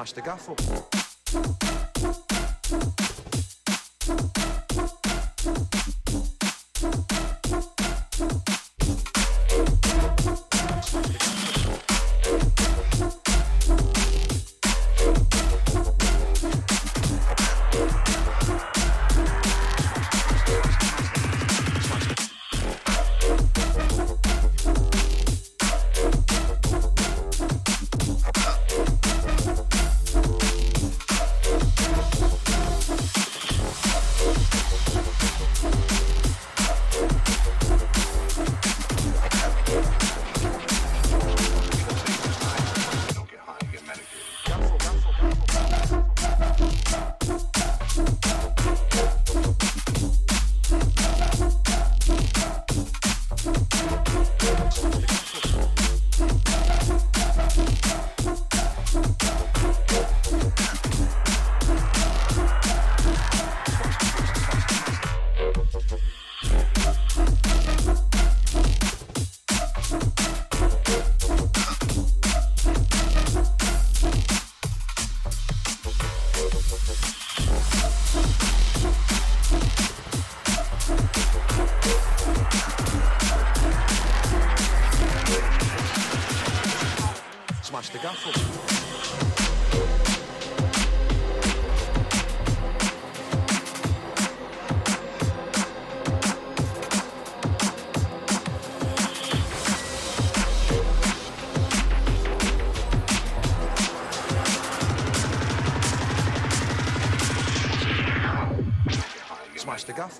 Smash the gaff up.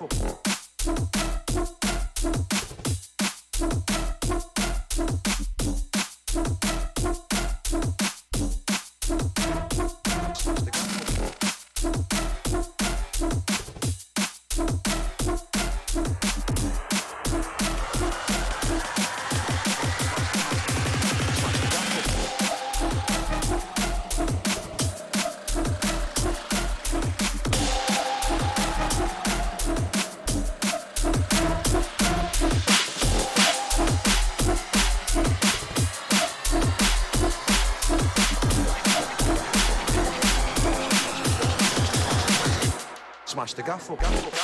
Smash Smash the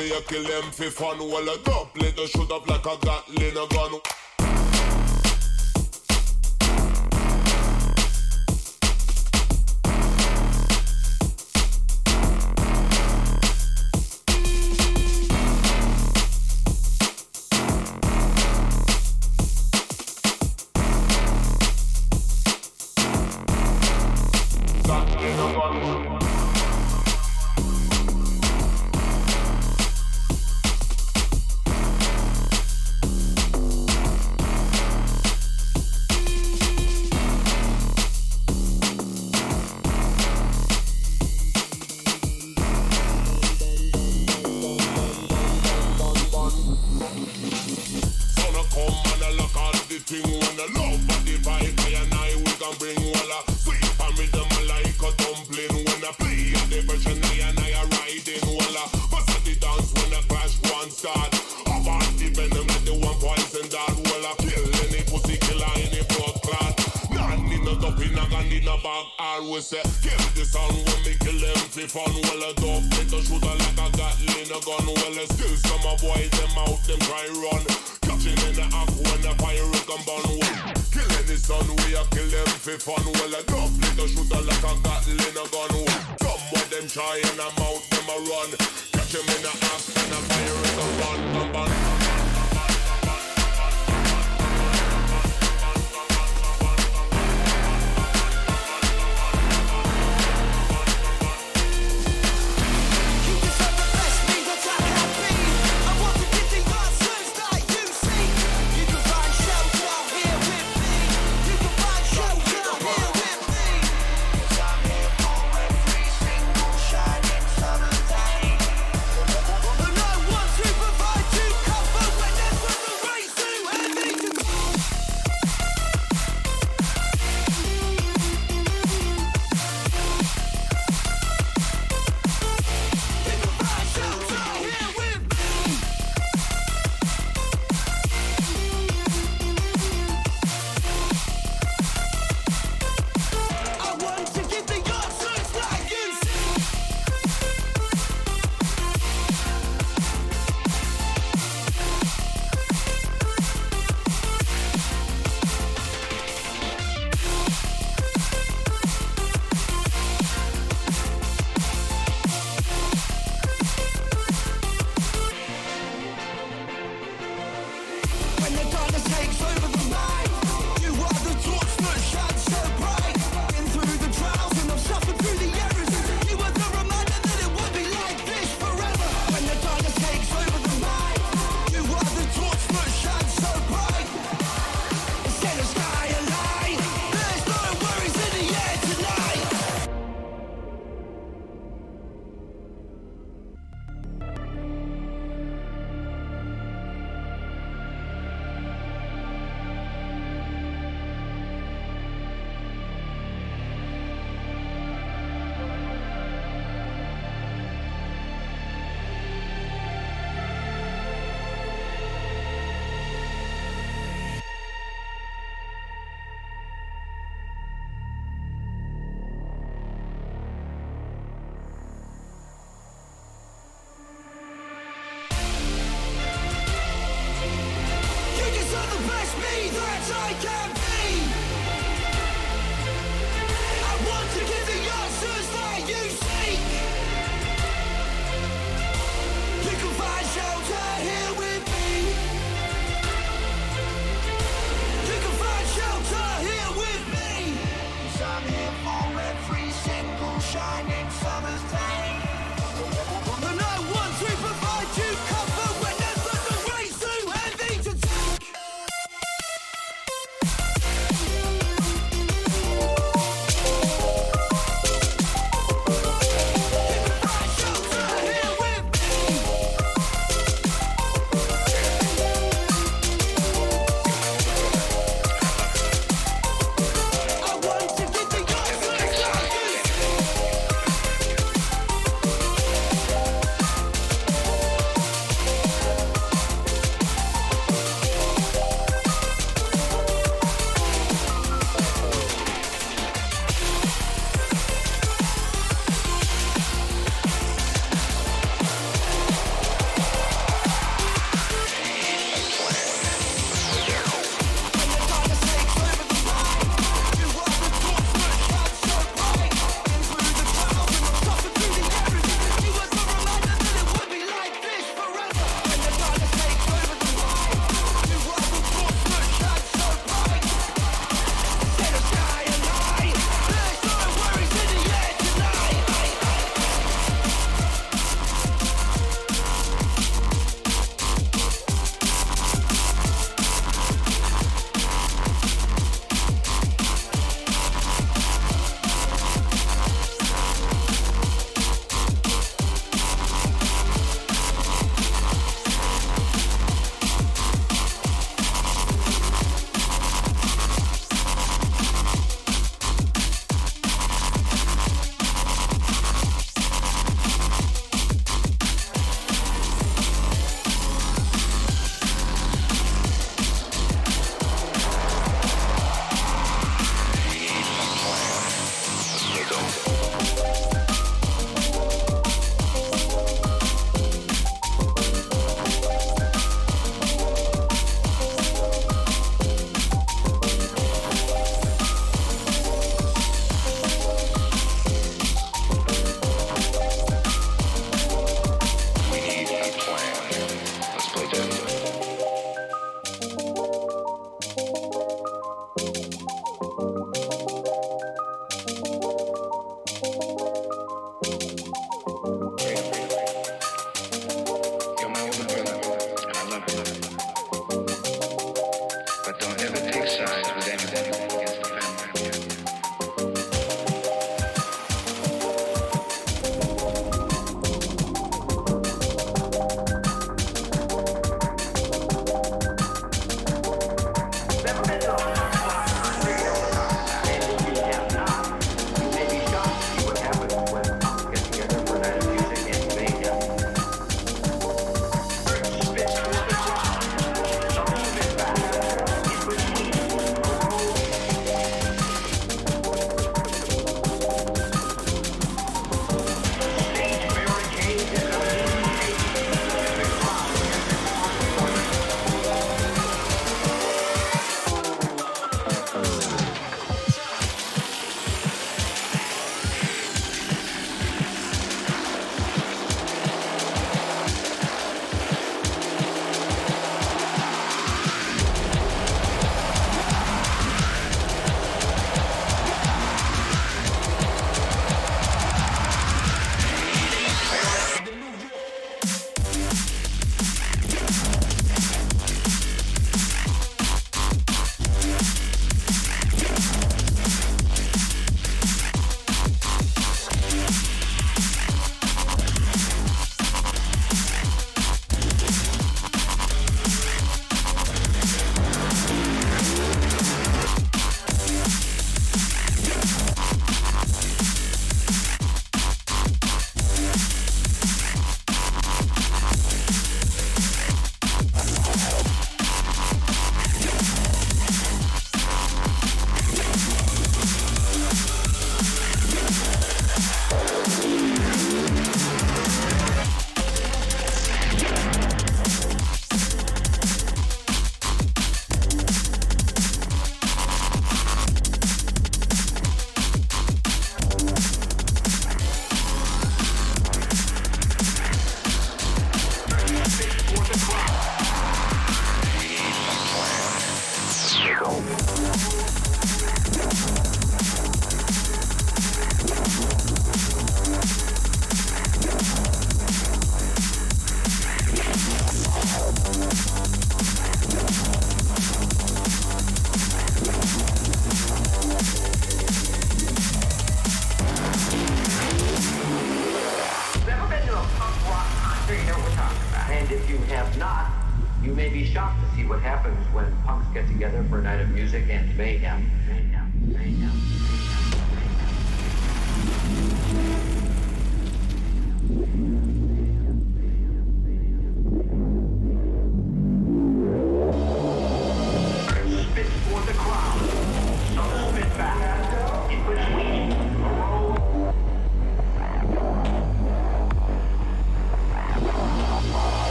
way you kill them for fun. Well, a top little shoot up like a Gatling gun.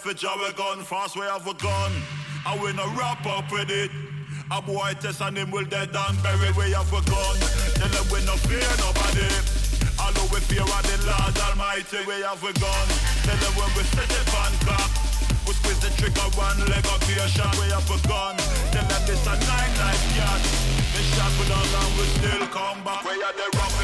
have a jar a gun, fast we have a gun. I win a wrap up with it. A boy test and him will dead and buried. we have a gun. Tell them we no fear nobody. Although we fear of the Lord Almighty, we have a gun. Tell them when we set it on cop. We squeeze the trigger one leg up to shot, we have a gun. Tell them this a nine life yacht. This shot we done and we still come back. We are the rough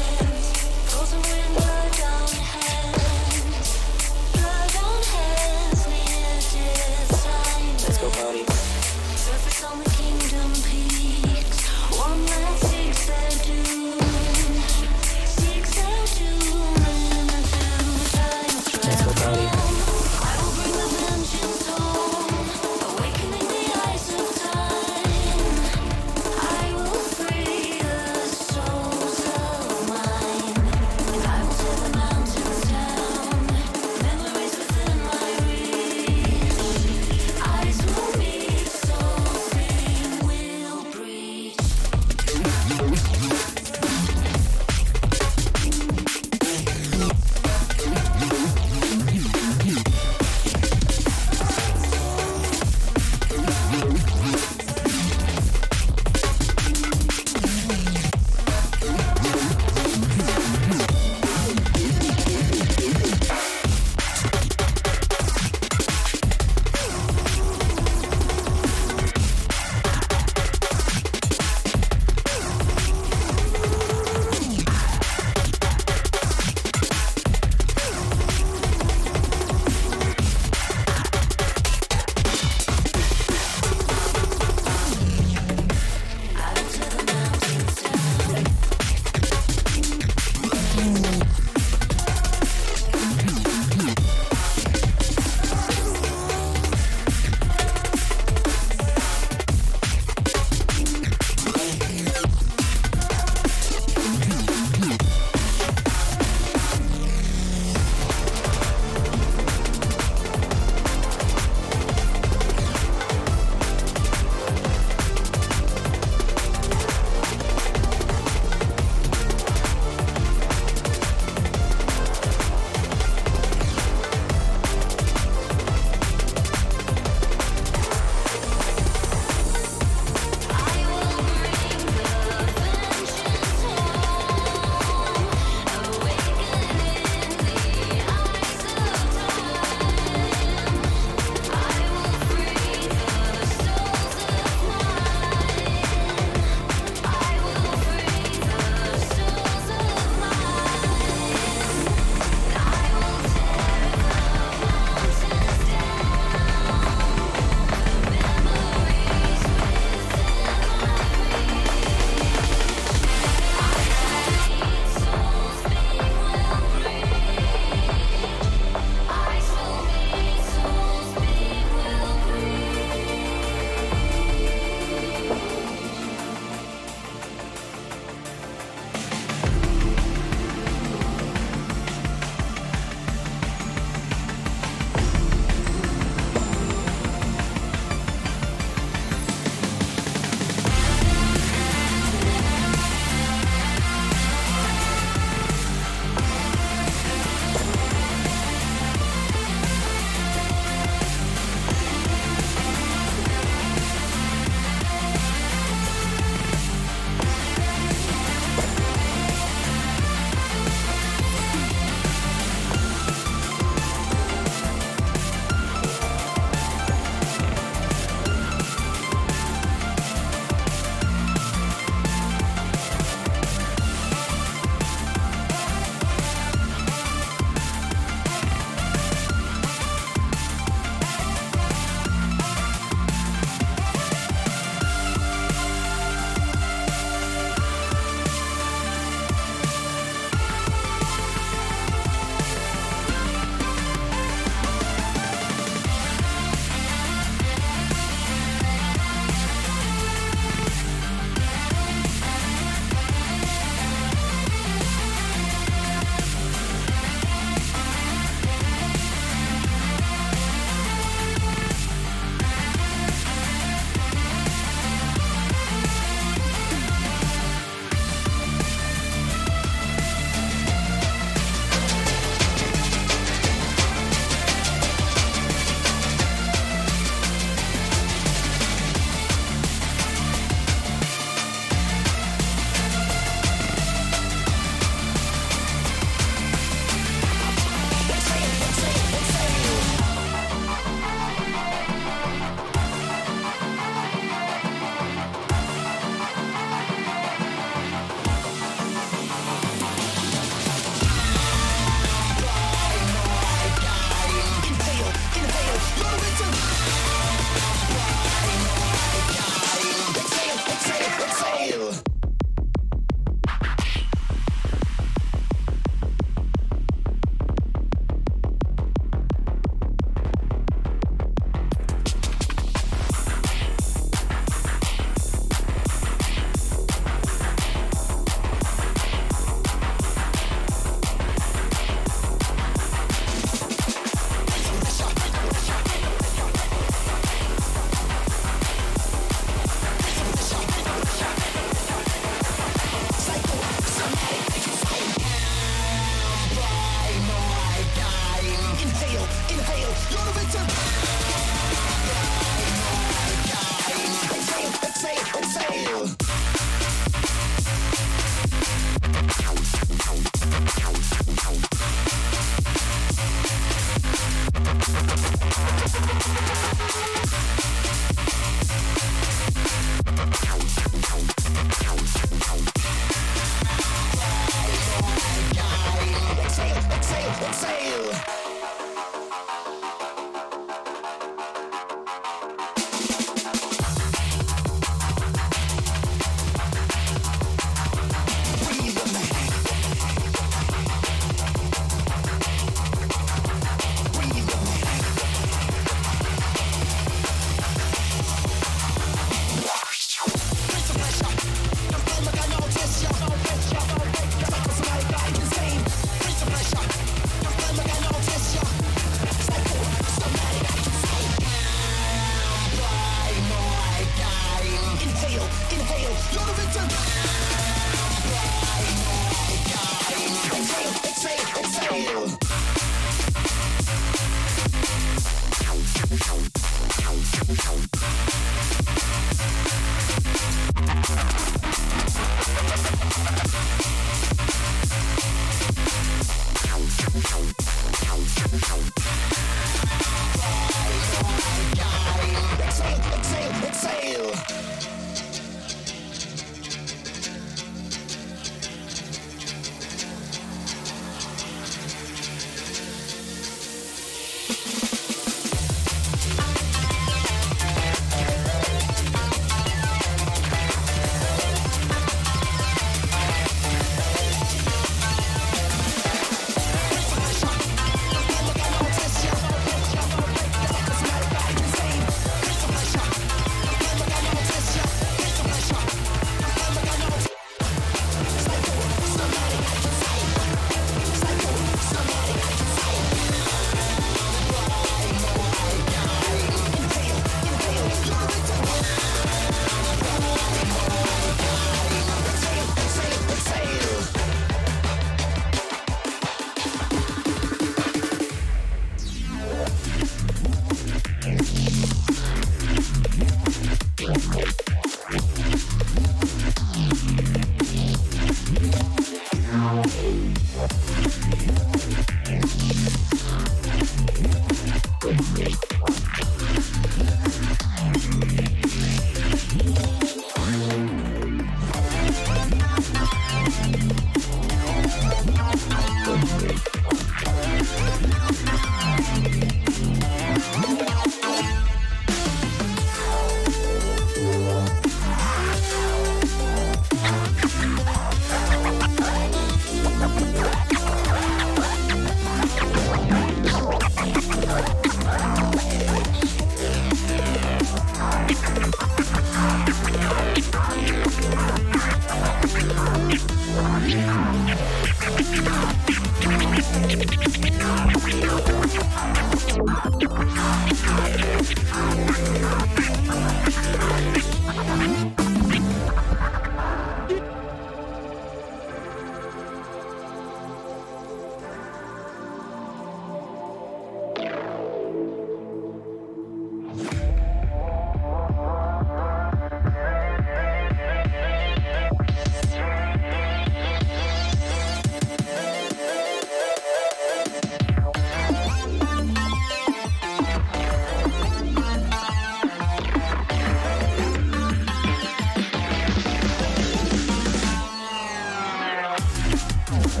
Oh,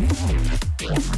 my God.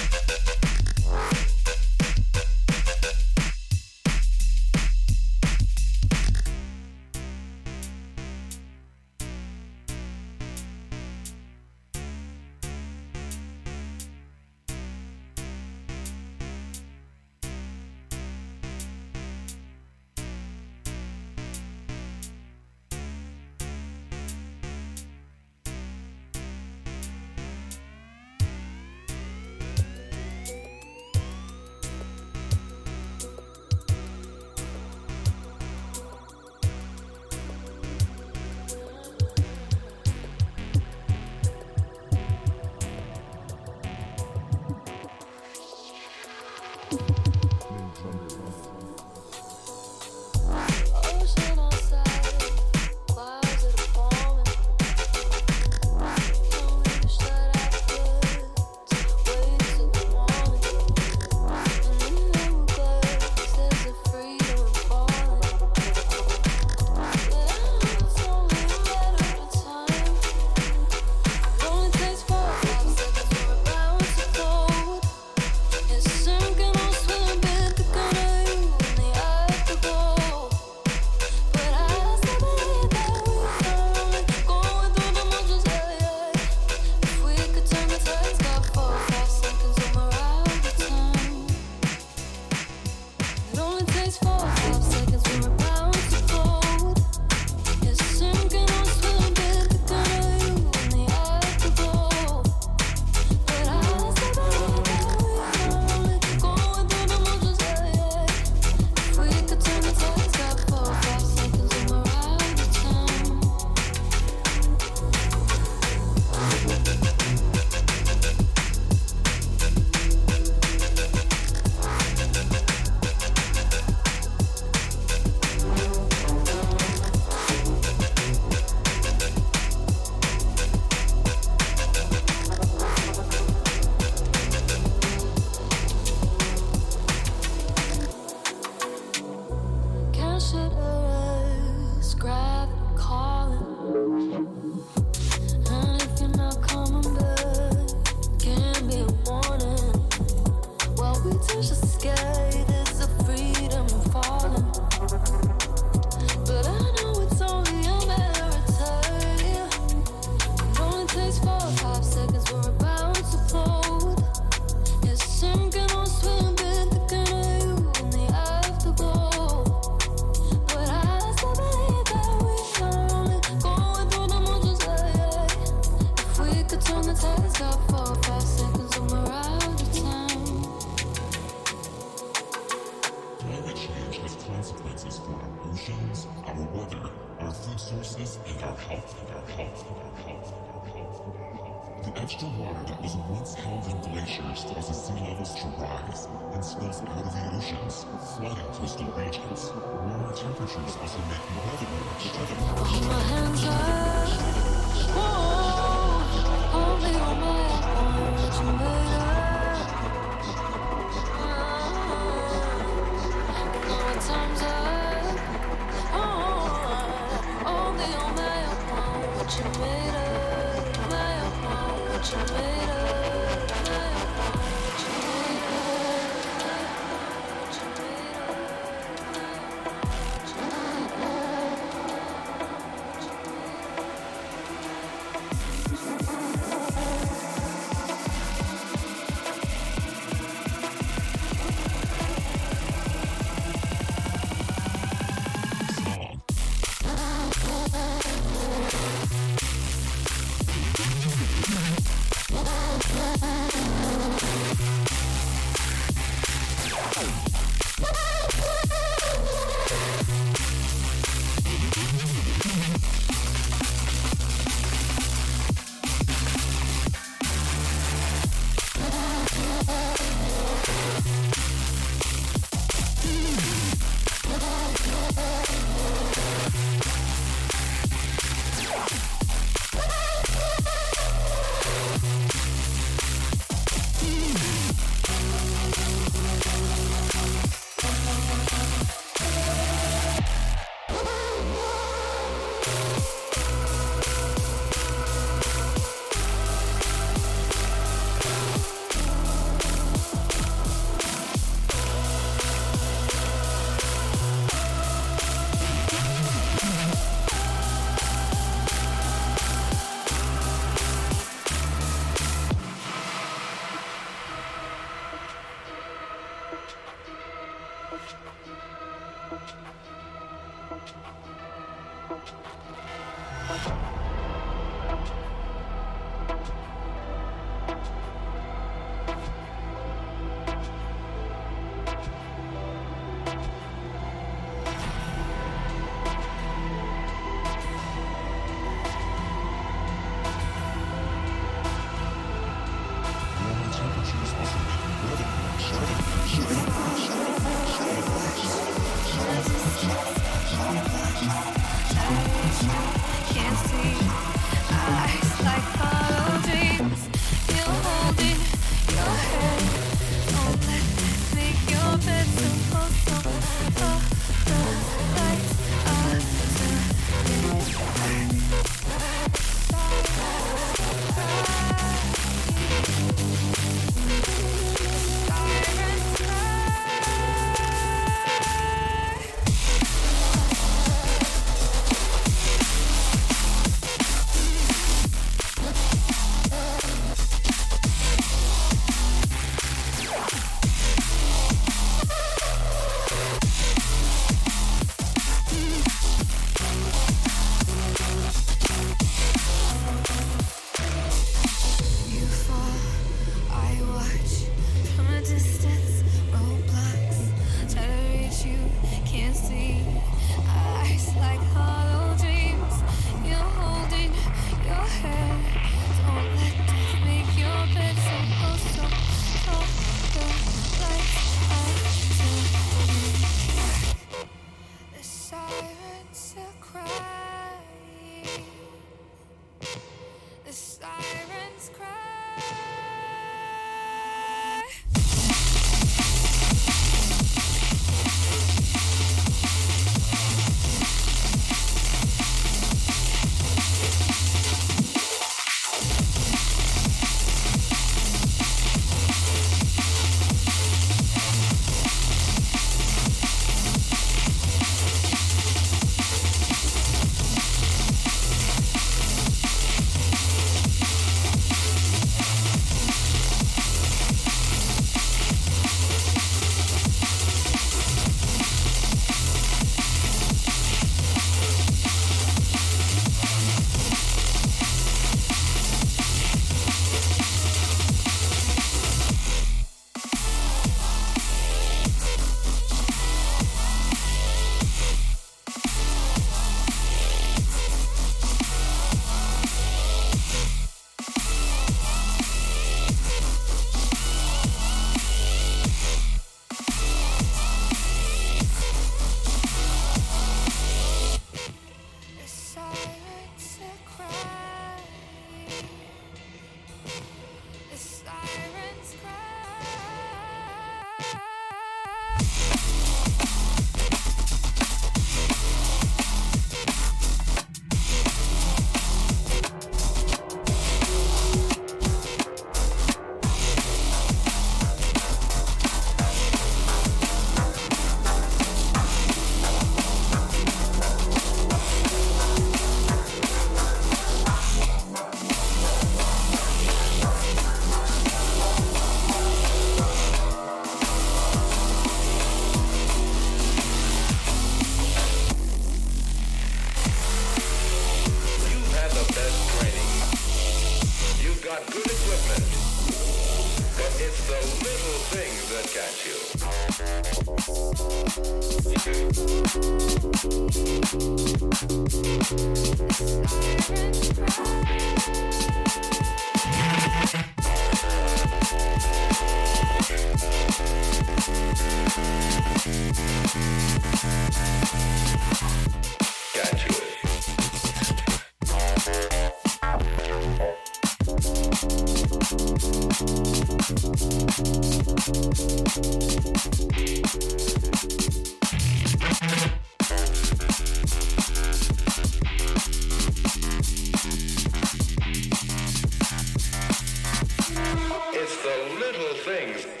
Little things.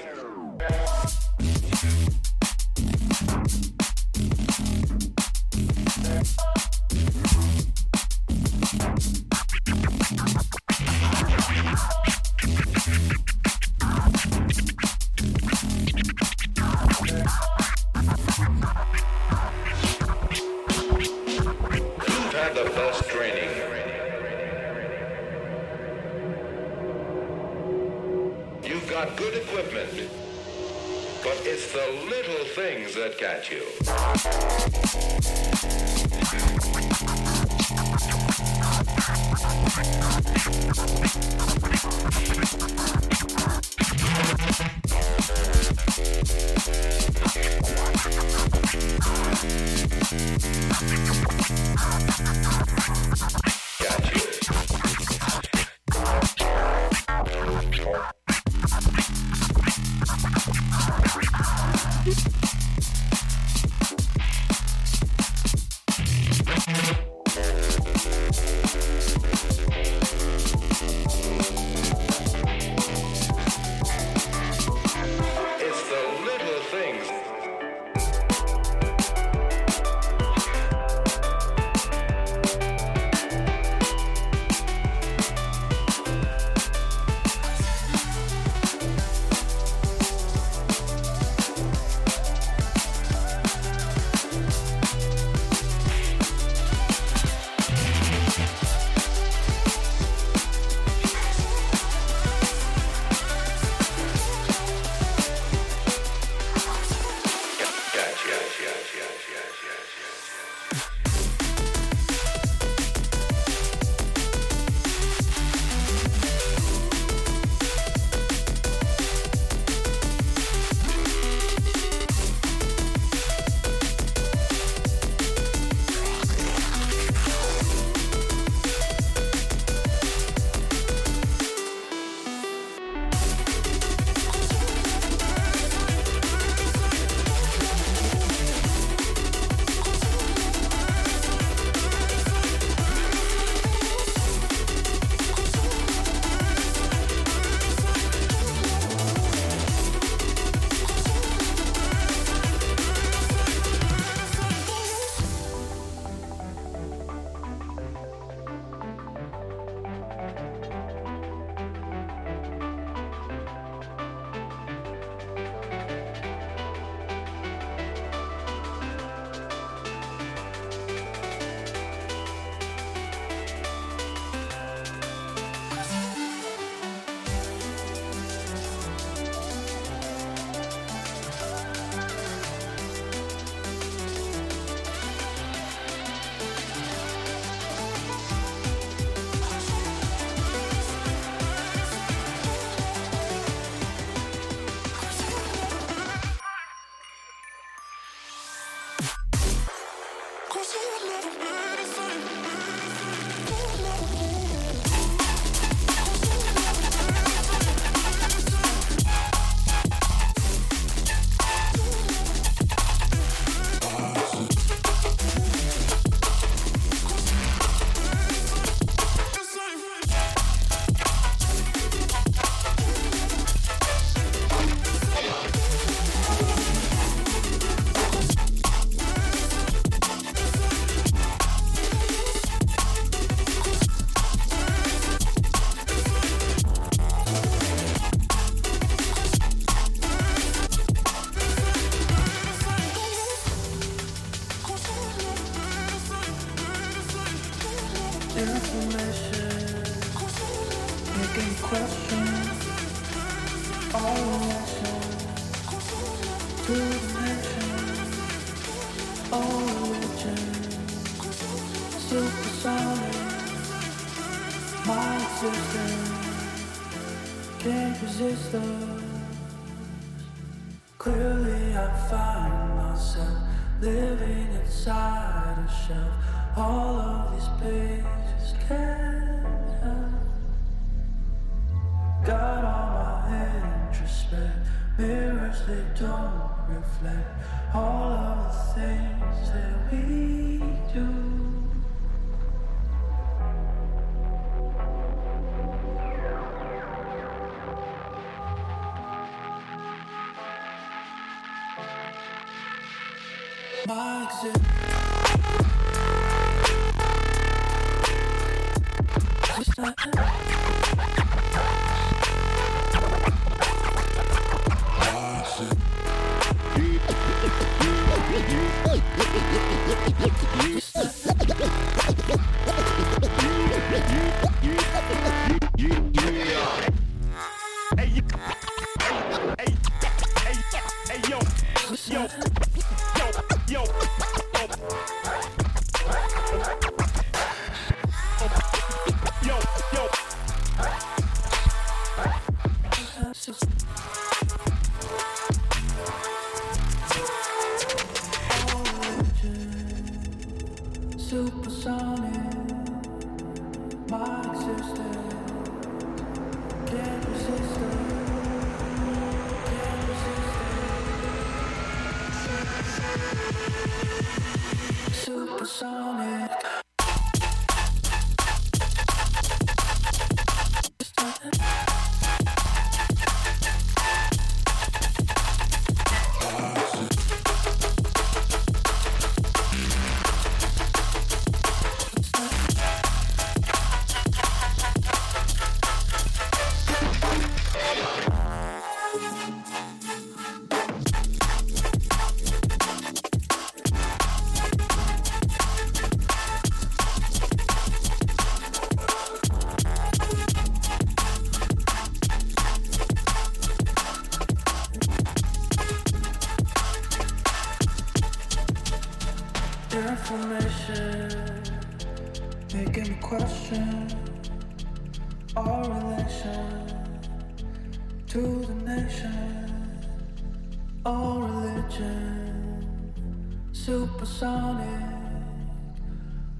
Supersonic,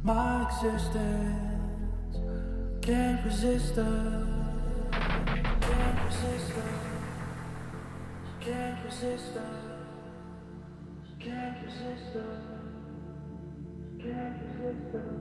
my existence can't resist us. Can't resist us. Can't resist us. Can't resist us. Can't resist us.